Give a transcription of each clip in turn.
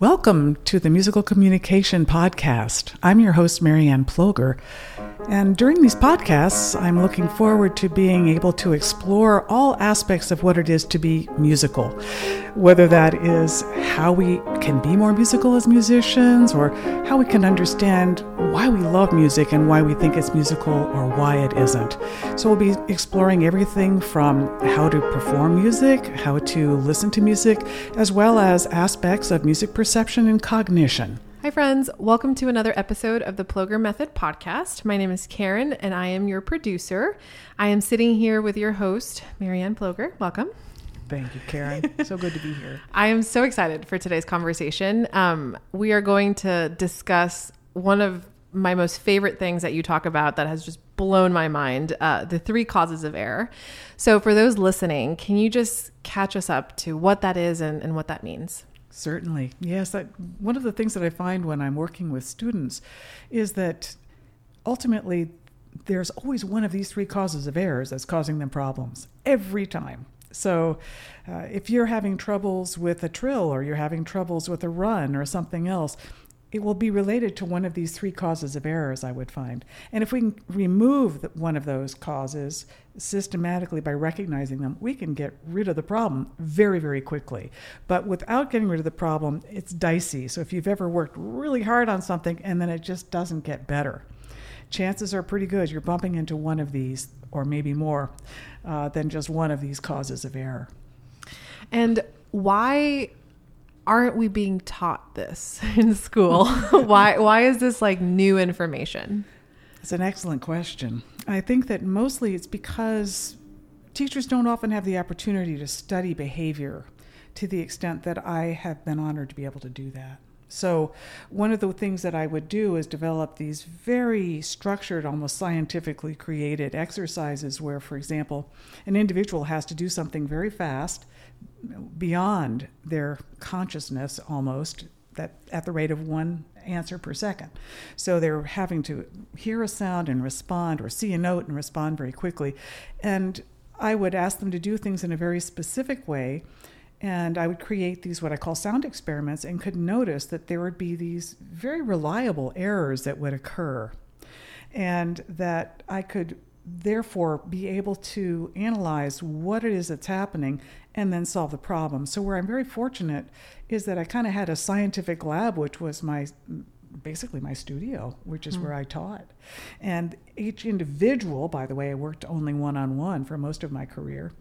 Welcome to the Musical Communication Podcast. I'm your host, Marianne Ploger. And during these podcasts, I'm looking forward to being able to explore all aspects of what it is to be musical, whether that is how we can be more musical as musicians, or how we can understand why we love music and why we think it's musical or why it isn't. So, we'll be exploring everything from how to perform music, how to listen to music, as well as aspects of music perception and cognition. Hi, friends. Welcome to another episode of the Ploger Method podcast. My name is Karen, and I am your producer. I am sitting here with your host, Marianne Ploger. Welcome. Thank you, Karen. so good to be here. I am so excited for today's conversation. Um, we are going to discuss one of my most favorite things that you talk about that has just blown my mind uh, the three causes of error. So, for those listening, can you just catch us up to what that is and, and what that means? Certainly. Yes, that one of the things that I find when I'm working with students is that ultimately there's always one of these three causes of errors that's causing them problems every time. So, uh, if you're having troubles with a trill or you're having troubles with a run or something else, it will be related to one of these three causes of errors, I would find. And if we can remove one of those causes systematically by recognizing them, we can get rid of the problem very, very quickly. But without getting rid of the problem, it's dicey. So if you've ever worked really hard on something and then it just doesn't get better, chances are pretty good you're bumping into one of these, or maybe more uh, than just one of these causes of error. And why aren't we being taught this in school? why why is this like new information? It's an excellent question. I think that mostly it's because teachers don't often have the opportunity to study behavior to the extent that I have been honored to be able to do that. So, one of the things that I would do is develop these very structured, almost scientifically created exercises where, for example, an individual has to do something very fast beyond their consciousness almost that at the rate of one answer per second. So they're having to hear a sound and respond or see a note and respond very quickly. And I would ask them to do things in a very specific way. And I would create these, what I call sound experiments, and could notice that there would be these very reliable errors that would occur. And that I could therefore be able to analyze what it is that's happening and then solve the problem. So where I'm very fortunate is that I kind of had a scientific lab which was my basically my studio, which is mm. where I taught. And each individual, by the way, I worked only one on one for most of my career.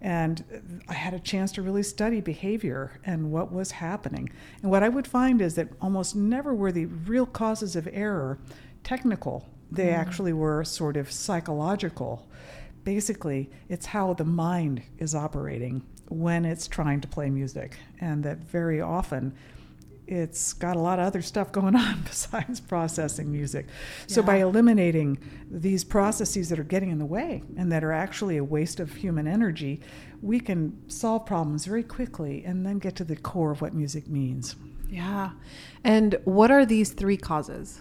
And I had a chance to really study behavior and what was happening. And what I would find is that almost never were the real causes of error technical they mm. actually were sort of psychological. Basically, it's how the mind is operating when it's trying to play music, and that very often it's got a lot of other stuff going on besides processing music. So, by eliminating these processes that are getting in the way and that are actually a waste of human energy, we can solve problems very quickly and then get to the core of what music means. Yeah. And what are these three causes?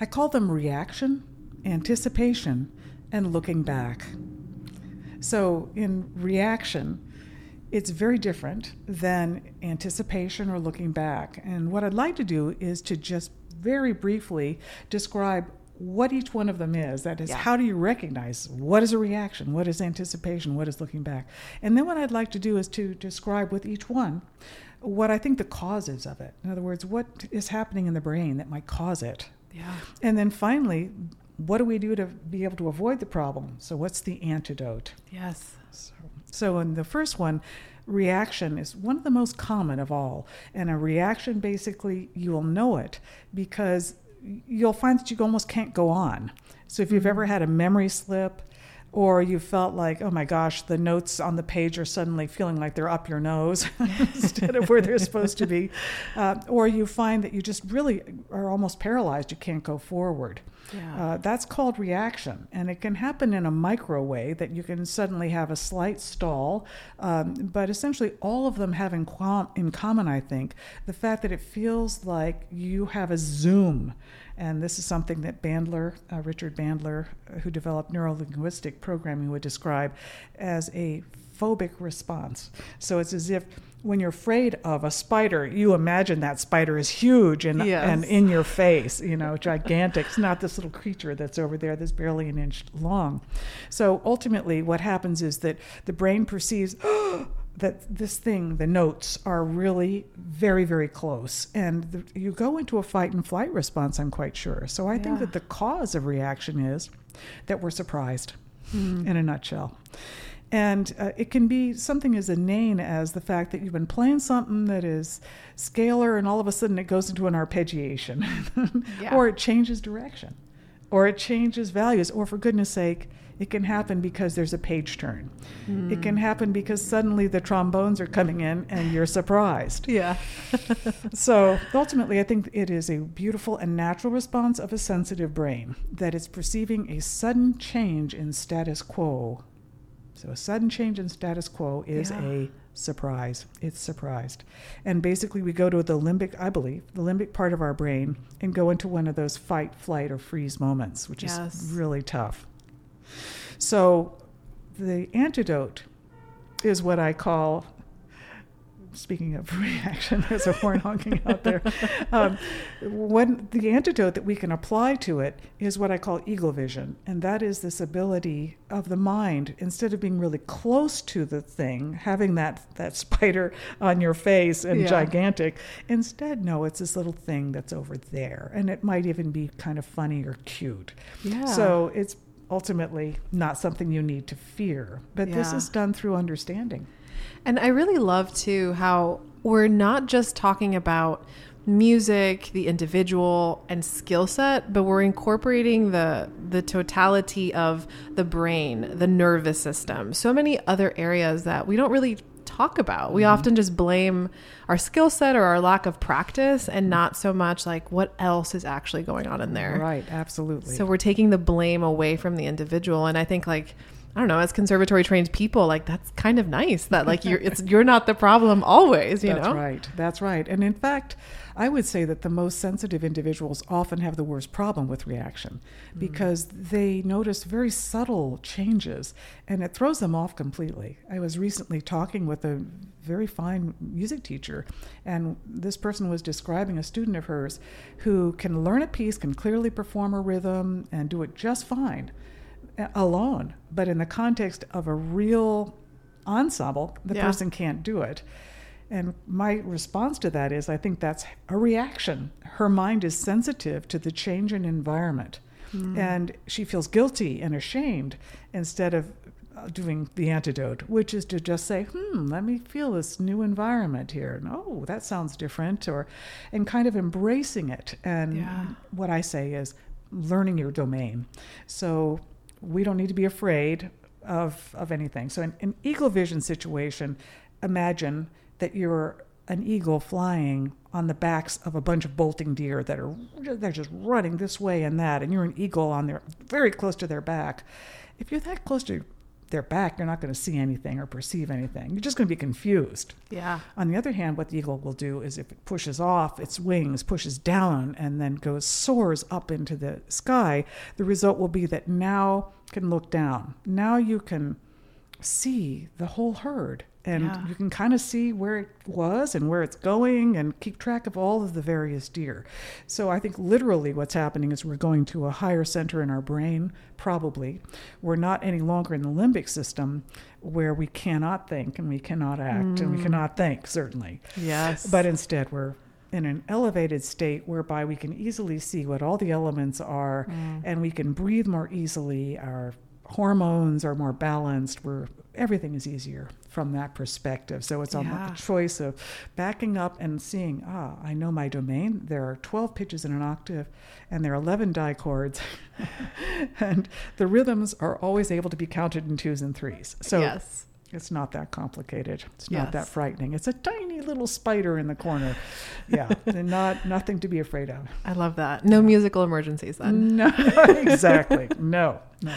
I call them reaction, anticipation, and looking back. So, in reaction, it's very different than anticipation or looking back. And what I'd like to do is to just very briefly describe what each one of them is. That is, yeah. how do you recognize what is a reaction, what is anticipation, what is looking back? And then what I'd like to do is to describe with each one what I think the causes of it. In other words, what is happening in the brain that might cause it. Yeah. And then finally, what do we do to be able to avoid the problem? So, what's the antidote? Yes. So, so in the first one, reaction is one of the most common of all. And a reaction, basically, you will know it because you'll find that you almost can't go on. So, if you've mm-hmm. ever had a memory slip, or you felt like, oh my gosh, the notes on the page are suddenly feeling like they're up your nose instead of where they're supposed to be, uh, or you find that you just really are almost paralyzed, you can't go forward. Yeah. Uh, that's called reaction, and it can happen in a micro way that you can suddenly have a slight stall. Um, but essentially, all of them have in, com- in common, I think, the fact that it feels like you have a zoom and this is something that Bandler, uh, Richard Bandler, uh, who developed neurolinguistic programming, would describe as a phobic response. So it's as if when you're afraid of a spider, you imagine that spider is huge and, Yes. and in your face, you know, gigantic. It's not this little creature that's over there that's barely an inch long. So ultimately, what happens is that the brain perceives that this thing, the notes, are really very, very close. And the, you go into a fight and flight response, I'm quite sure. So I think that the cause of reaction is that we're surprised in a nutshell. And uh, it can be something as inane as the fact that you've been playing something that is scalar and all of a sudden it goes into an arpeggiation, Yeah. or it changes direction, or it changes values, or for goodness sake, it can happen because there's a page turn. It can hmm. happen because suddenly the trombones are coming in and you're surprised. Yeah. So ultimately, I think it is a beautiful and natural response of a sensitive brain that is perceiving a sudden change in status quo. So a sudden change in status quo is Yeah. a surprise. It's surprised. And basically, we go to the limbic, I believe, the limbic part of our brain and go into one of those fight, flight, or freeze moments, which Yes. is really tough. So the antidote is what I call speaking of reaction, there's a horn honking out there. Um, when the antidote that we can apply to it is what I call eagle vision, and that is this ability of the mind, instead of being really close to the thing, having that that spider on your face and Yeah. gigantic, instead, no, it's this little thing that's over there, and it might even be kind of funny or cute. Yeah. So it's ultimately not something you need to fear, but this is done through understanding. And I really love too how we're not just talking about music, the individual and skill set, but we're incorporating the the totality of the brain, the nervous system. So many other areas that we don't really talk about. We mm-hmm. often just blame our skill set or our lack of practice and not so much like what else is actually going on in there. Right, absolutely. So we're taking the blame away from the individual, and I think like I don't know, as conservatory trained people, like that's kind of nice that like you're it's you're not the problem always, you That's know. right. That's right. And in fact, I would say that the most sensitive individuals often have the worst problem with reaction Mm. because they notice very subtle changes and it throws them off completely. I was recently talking with a very fine music teacher, and this person was describing a student of hers who can learn a piece, can clearly perform a rhythm, and do it just fine alone. But in the context of a real ensemble, the Yeah. person can't do it. And my response to that is I think that's a reaction. Her mind is sensitive to the change in environment. And she feels guilty and ashamed instead of uh, doing the antidote, which is to just say, hmm, let me feel this new environment here. And, oh, that sounds different. Or, and kind of embracing it. And Yeah. what I say is learning your domain. So we don't need to be afraid of, of anything. So, in an eagle vision situation, imagine that you're an eagle flying on the backs of a bunch of bolting deer that are they're just running this way and that and you're an eagle on their very close to their back if you're that close to their back you're not going to see anything or perceive anything you're just going to be confused Yeah. on the other hand, what the eagle will do is if it pushes off its wings, pushes down, and then goes soars up into the sky, the result will be that now you can look down. Now you can see the whole herd and Yeah. you can kind of see where it was and where it's going and keep track of all of the various deer. So I think literally what's happening is we're going to a higher center in our brain, probably. We're not any longer in the limbic system where we cannot think and we cannot act and we mm. cannot think, certainly. Yes. But instead, we're in an elevated state whereby we can easily see what all the elements are mm. and we can breathe more easily. Our hormones are more balanced. We're, everything is easier from that perspective. So it's a Yeah. choice of backing up and seeing, ah, I know my domain. There are 12 pitches in an octave and there are 11 dichords. and the rhythms are always able to be counted in twos and threes. So yes. it's not that complicated. It's not that frightening. It's a tiny little spider in the corner. yeah, not nothing to be afraid of. I love that. No musical emergencies then. No, exactly. No, no.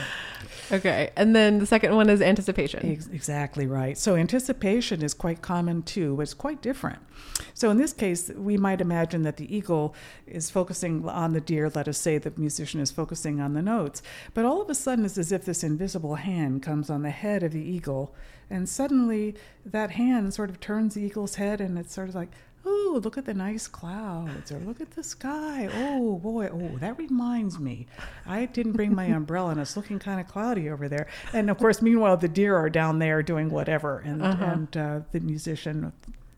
Okay. And then the second one is anticipation. Ex- exactly right. So anticipation is quite common too, but it's quite different. So in this case, we might imagine that the eagle is focusing on the deer. Let us say the musician is focusing on the notes. But all of a sudden, it's as if this invisible hand comes on the head of the eagle, and suddenly that hand sort of turns the eagle's head, and it's sort of like, oh, look at the nice clouds, or look at the sky. Oh, boy, oh, that reminds me. I didn't bring my umbrella, and it's looking kind of cloudy over there. And of course, meanwhile, the deer are down there doing whatever, and, Uh-huh. and uh, the musician,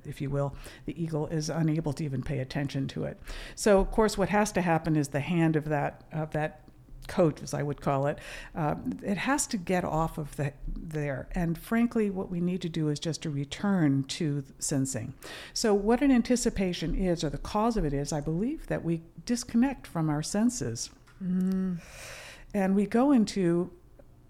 if you will, the eagle is unable to even pay attention to it. So, of course, what has to happen is the hand of that of that coat, as I would call it, uh, it has to get off of the, there. And frankly, what we need to do is just to return to sensing. So, what an anticipation is, or the cause of it is, I believe that we disconnect from our senses. And we go into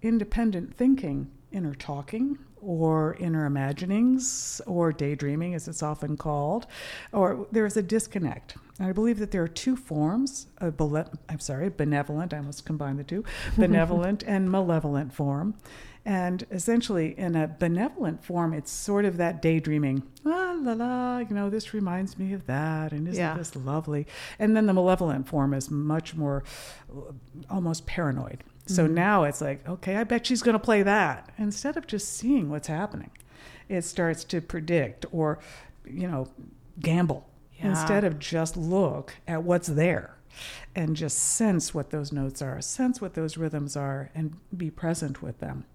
independent thinking, inner talking, or inner imaginings, or daydreaming, as it's often called, or there's a disconnect. I believe that there are two forms bele- I'm sorry, benevolent, I almost combined the two, benevolent and malevolent form. And essentially, in a benevolent form, it's sort of that daydreaming, la la la, you know, this reminds me of that, and isn't Yeah. this lovely? And then the malevolent form is much more uh, almost paranoid. So now it's like, okay, I bet she's going to play that. Instead of just seeing what's happening, it starts to predict or, you know, gamble Yeah. instead of just look at what's there and just sense what those notes are, sense what those rhythms are, and be present with them.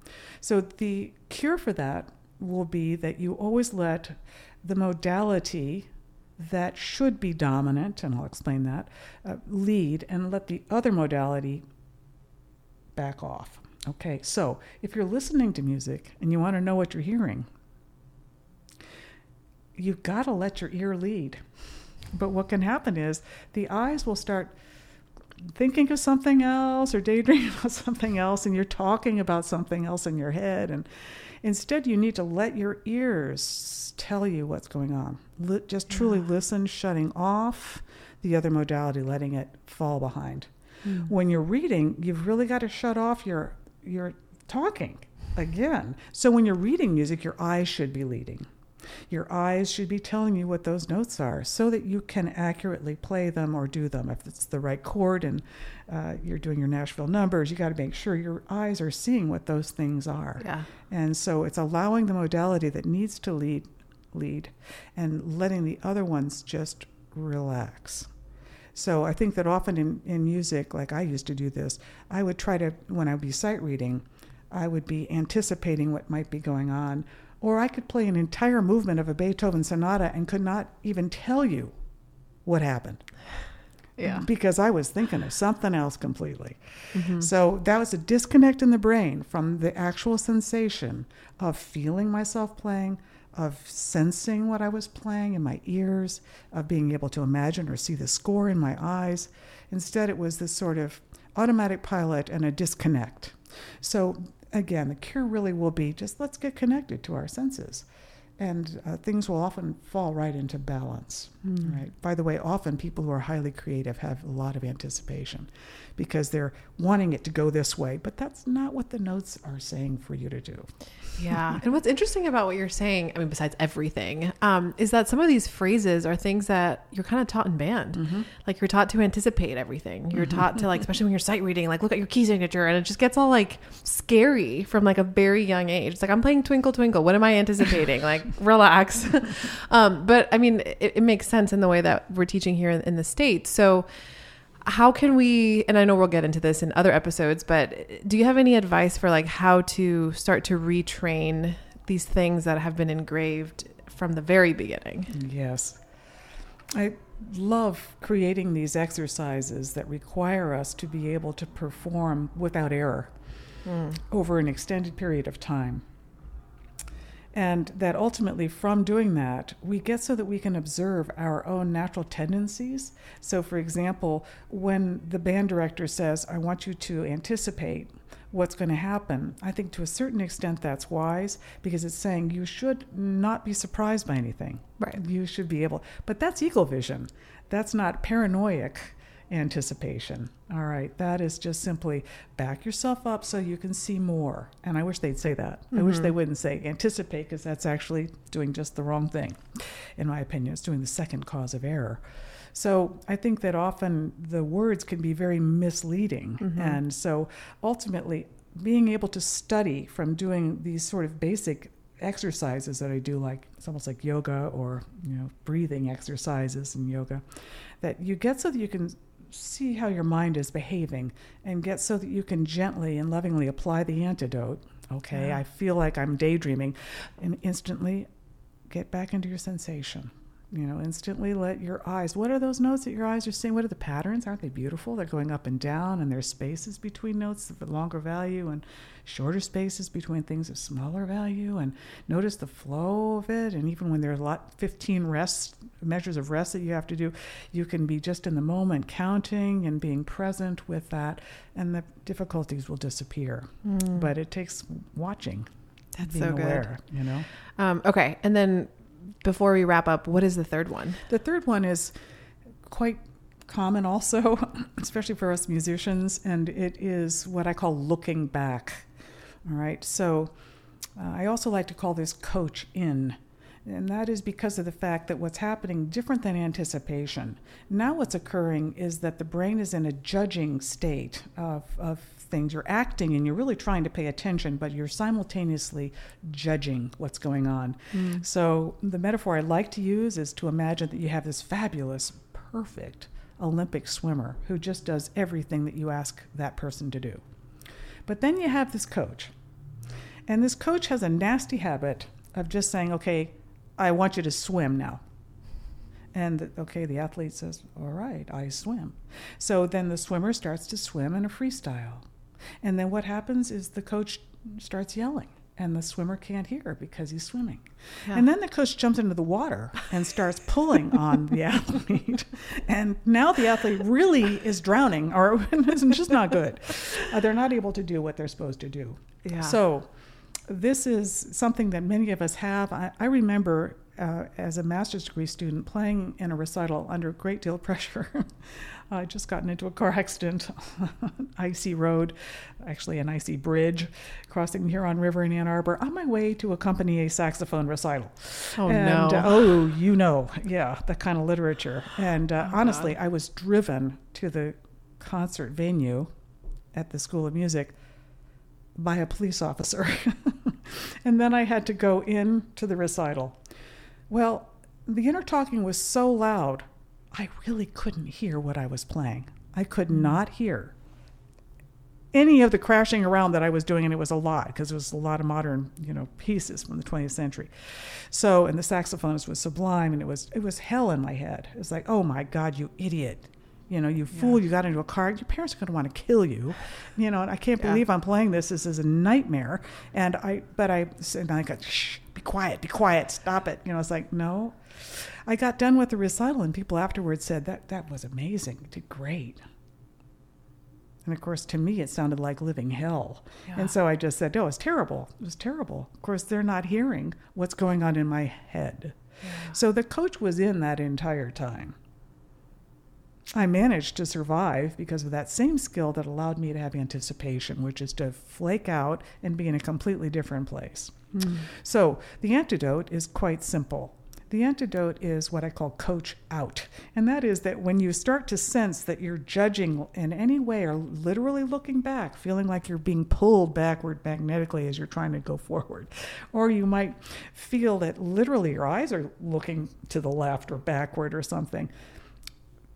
So the cure for that will be that you always let the modality that should be dominant, and I'll explain that, uh, lead, and let the other modality back off. Okay, so if you're listening to music and you want to know what you're hearing, you've got to let your ear lead. But what can happen is the eyes will start thinking of something else or daydreaming about something else, and you're talking about something else in your head. And instead, you need to let your ears tell you what's going on. Just truly listen, shutting off the other modality, letting it fall behind. Hmm. When you're reading, you've really got to shut off your your talking again. So when you're reading music, your eyes should be leading. Your eyes should be telling you what those notes are so that you can accurately play them or do them. If it's the right chord and uh, you're doing your Nashville numbers, you got to make sure your eyes are seeing what those things are. Yeah. And so it's allowing the modality that needs to lead lead and letting the other ones just relax. So I think that often in, in music, like I used to do this, I would try to, when I would be sight reading, I would be anticipating what might be going on. Or I could play an entire movement of a Beethoven sonata and could not even tell you what happened Yeah. because I was thinking of something else completely. Mm-hmm. So that was a disconnect in the brain from the actual sensation of feeling myself playing, of sensing what I was playing in my ears, of being able to imagine or see the score in my eyes. Instead, it was this sort of automatic pilot and a disconnect. So, again, the cure really will be just let's get connected to our senses. And uh, things will often fall right into balance. Right. By the way, often people who are highly creative have a lot of anticipation because they're wanting it to go this way, but that's not what the notes are saying for you to do. Yeah. And what's interesting about what you're saying, I mean, besides everything, um, is that some of these phrases are things that you're kind of taught in band. Like you're taught to anticipate everything. You're taught to like, especially when you're sight reading, like look at your key signature, and it just gets all like scary from like a very young age. It's like I'm playing Twinkle Twinkle. What am I anticipating? like relax. um, but I mean, it, it makes sense in the way that we're teaching here in, in the states. So how can we and i know we'll get into this in other episodes but do you have any advice for like how to start to retrain these things that have been engraved from the very beginning Yes. I love creating these exercises that require us to be able to perform without error hmm. over an extended period of time. And that ultimately, from doing that, we get so that we can observe our own natural tendencies. So, for example, when the band director says, I want you to anticipate what's going to happen. I think to a certain extent that's wise because it's saying you should not be surprised by anything. Right. You should be able, but that's eagle vision. That's not paranoid anticipation. All right, that is just simply back yourself up so you can see more. And I wish they'd say that. Mm-hmm. I wish they wouldn't say anticipate because that's actually doing just the wrong thing. In my opinion, it's doing the second cause of error. So I think that often the words can be very misleading. Mm-hmm. And so ultimately, being able to study from doing these sort of basic exercises that I do, like it's almost like yoga or you know breathing exercises and yoga, that you get so that you can see how your mind is behaving and get so that you can gently and lovingly apply the antidote. Okay, yeah. I feel like I'm daydreaming, and instantly get back into your sensation you know, instantly let your eyes. What are those notes that your eyes are seeing? What are the patterns? Aren't they beautiful? They're going up and down, and there's spaces between notes of longer value and shorter spaces between things of smaller value. And notice the flow of it. And even when there's a lot, 15 rest measures of rest that you have to do, you can be just in the moment, counting and being present with that, and the difficulties will disappear. Mm. But it takes watching. That's so aware, good. You know. Um, okay, and then before we wrap up, what is the third one? The third one is quite common also, especially for us musicians, and it is what I call looking back. All right, so uh, I also like to call this coach in. And that is because of the fact that what's happening different than anticipation. Now, what's occurring is that the brain is in a judging state of, of things. You're acting and you're really trying to pay attention, but you're simultaneously judging what's going on. Mm. So, the metaphor I like to use is to imagine that you have this fabulous, perfect Olympic swimmer who just does everything that you ask that person to do. But then you have this coach. And this coach has a nasty habit of just saying, okay, I want you to swim now. And okay, the athlete says, All right, I swim. So then the swimmer starts to swim in a freestyle. And then what happens is the coach starts yelling and the swimmer can't hear because he's swimming. Yeah. And then the coach jumps into the water and starts pulling on the athlete. And now the athlete really is drowning or it's just not good. Uh, they're not able to do what they're supposed to do. Yeah. So this is something that many of us have. I, I remember uh, as a master's degree student playing in a recital under a great deal of pressure. I just gotten into a car accident, on icy road, actually an icy bridge, crossing the Huron River in Ann Arbor, on my way to accompany a saxophone recital. Oh and, no! Uh, oh, you know, yeah, that kind of literature. And uh, oh, honestly, God. I was driven to the concert venue at the School of Music by a police officer. and then I had to go in to the recital. Well, the inner talking was so loud, I really couldn't hear what I was playing. I could mm. not hear any of the crashing around that I was doing, and it was a lot because it was a lot of modern, you know, pieces from the 20th century. So, and the saxophonist was sublime, and it was it was hell in my head. It was like, oh my God, you idiot! You know, you fool, yeah. you got into a car. Your parents are going to want to kill you. You know, and I can't believe. I'm playing this. This is a nightmare. And I, but I, and I got, shh, be quiet, be quiet, stop it. You know, it's like, no. I got done with the recital, and people afterwards said, that, that was amazing. You did great. And of course, to me, it sounded like living hell. Yeah. And so I just said, oh, it's terrible. It was terrible. Of course, they're not hearing what's going on in my head. Yeah. So the coach was in that entire time. I managed to survive because of that same skill that allowed me to have anticipation, which is to flake out and be in a completely different place. Mm. So the antidote is quite simple. The antidote is what I call coach out. And that is that when you start to sense that you're judging in any way or literally looking back, feeling like you're being pulled backward magnetically as you're trying to go forward, or you might feel that literally your eyes are looking to the left or backward or something,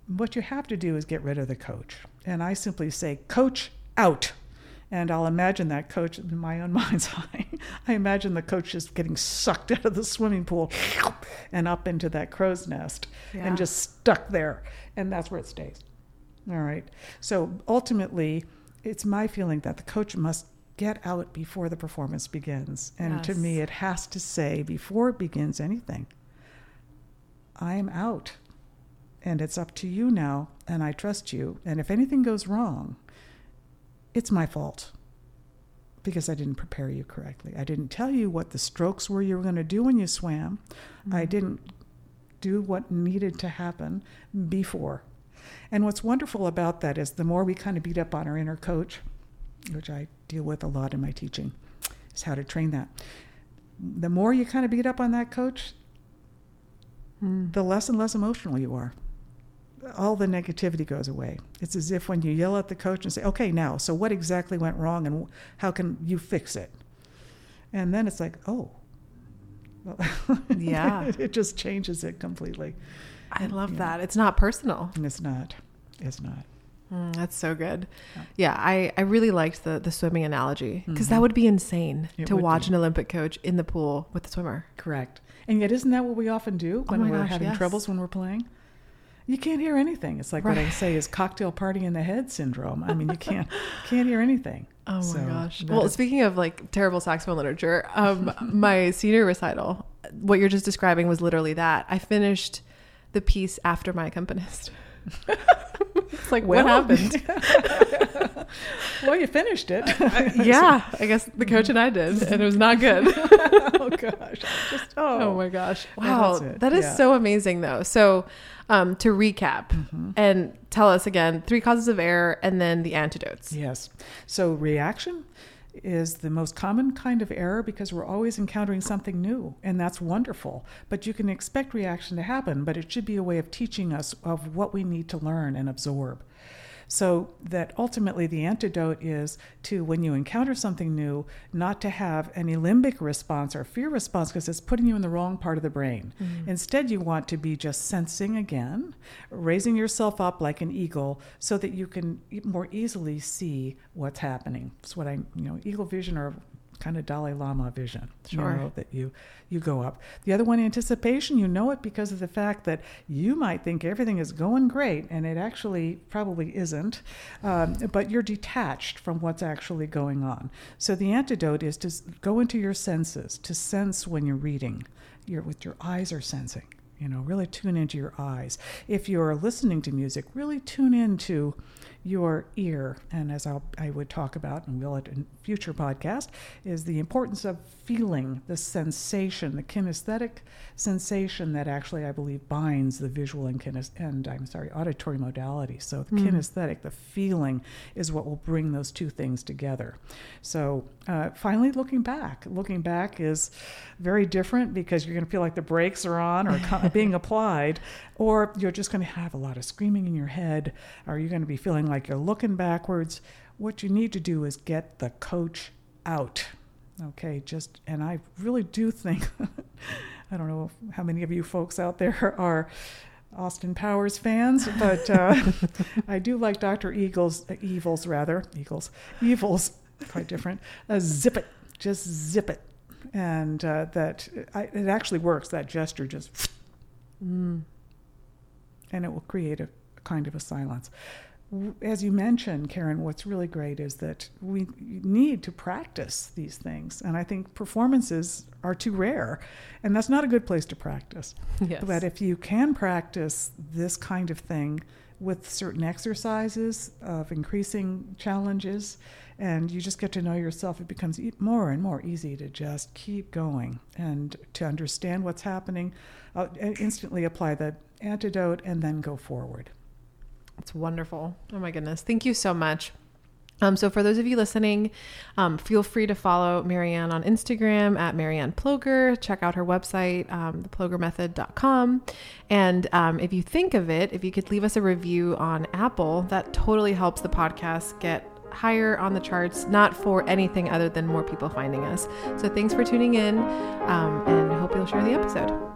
what you have to do is get rid of the coach. And I simply say, Coach out. And I'll imagine that coach in my own mind's eye. I imagine the coach just getting sucked out of the swimming pool and up into that crow's nest yeah. and just stuck there. And that's where it stays. All right. So ultimately, it's my feeling that the coach must get out before the performance begins. And yes. to me, it has to say, before it begins anything, I'm out and it's up to you now, and I trust you. And if anything goes wrong, it's my fault. because I didn't prepare you correctly. I didn't tell you what the strokes were you were going to do when you swam. Mm-hmm. I didn't do what needed to happen before. And what's wonderful about that is the more we kind of beat up on our inner coach, which I deal with a lot in my teaching, is how to train that. The more you kind of beat up on that coach, mm. the less and less emotional you are. All the negativity goes away. It's as if when you yell at the coach and say, okay, now, so what exactly went wrong and how can you fix it? And then it's like, oh, yeah. it just changes it completely. I love that. It's not personal. And It's not. It's not. Mm, that's so good. Yeah. yeah, I, I really liked the, the swimming analogy because mm-hmm. that would be insane it to watch be. an Olympic coach in the pool with the swimmer. Correct. And yet, isn't that what we often do oh when oh we're gosh, having yes. troubles when we're playing? You can't hear anything. It's like right. what I say is cocktail party in the head syndrome. I mean, you can't can't hear anything. Oh so my gosh. Well, is, speaking of like terrible saxophone literature, um, my senior recital, what you're just describing was literally that. I finished the piece after my accompanist. it's like well, what happened? well, you finished it. yeah, I guess the coach and I did, and it was not good. oh gosh! Just, oh. oh my gosh! Wow, that is yeah. so amazing, though. So, um, to recap mm-hmm. and tell us again, three causes of error, and then the antidotes. Yes. So reaction is the most common kind of error because we're always encountering something new, and that's wonderful. But you can expect reaction to happen, but it should be a way of teaching us of what we need to learn and absorb. So that ultimately the antidote is to, when you encounter something new, not to have any limbic response or fear response because it's putting you in the wrong part of the brain. Mm-hmm. Instead, you want to be just sensing again, raising yourself up like an eagle so that you can more easily see what's happening. It's what I, you know, eagle vision or kind of Dalai Lama vision. Sure. You know, that you you go up. The other one, anticipation, you know it because of the fact that you might think everything is going great, and it actually probably isn't. Um, but you're detached from what's actually going on. So the antidote is to go into your senses, to sense when you're reading. You're with your eyes are sensing. You know, really tune into your eyes. If you're listening to music, really tune into your ear. And as I'll, I would talk about, and will in future podcast, is the importance of feeling the sensation, the kinesthetic sensation that actually I believe binds the visual and kines- and I'm sorry, auditory modality. So the mm. kinesthetic, the feeling, is what will bring those two things together. So uh, finally, looking back, looking back is very different because you're going to feel like the brakes are on or being applied, or you're just going to have a lot of screaming in your head, or you're going to be feeling like you're looking backwards. What you need to do is get the coach out Okay, just, and I really do think, I don't know how many of you folks out there are Austin Powers fans, but uh, I do like Dr. Eagles, uh, Evils rather, Eagles, Evils, quite different. Uh, zip it, just zip it. And uh, that, I, it actually works, that gesture just, mm, and it will create a, kind of a silence as you mentioned, Karen, what's really great is that we need to practice these things. And I think performances are too rare. And that's not a good place to practice. Yes. But if you can practice this kind of thing with certain exercises of increasing challenges, and you just get to know yourself, it becomes more and more easy to just keep going and to understand what's happening, uh, instantly apply the antidote, and then go forward. It's wonderful. Oh my goodness. Thank you so much. Um, so for those of you listening, um, feel free to follow Marianne on Instagram at Marianne Ploger. Check out her website, um, theplogermethod.com. And um, if you think of it, if you could leave us a review on Apple, that totally helps the podcast get higher on the charts, not for anything other than more people finding us. So thanks for tuning in um, and hope you'll share the episode.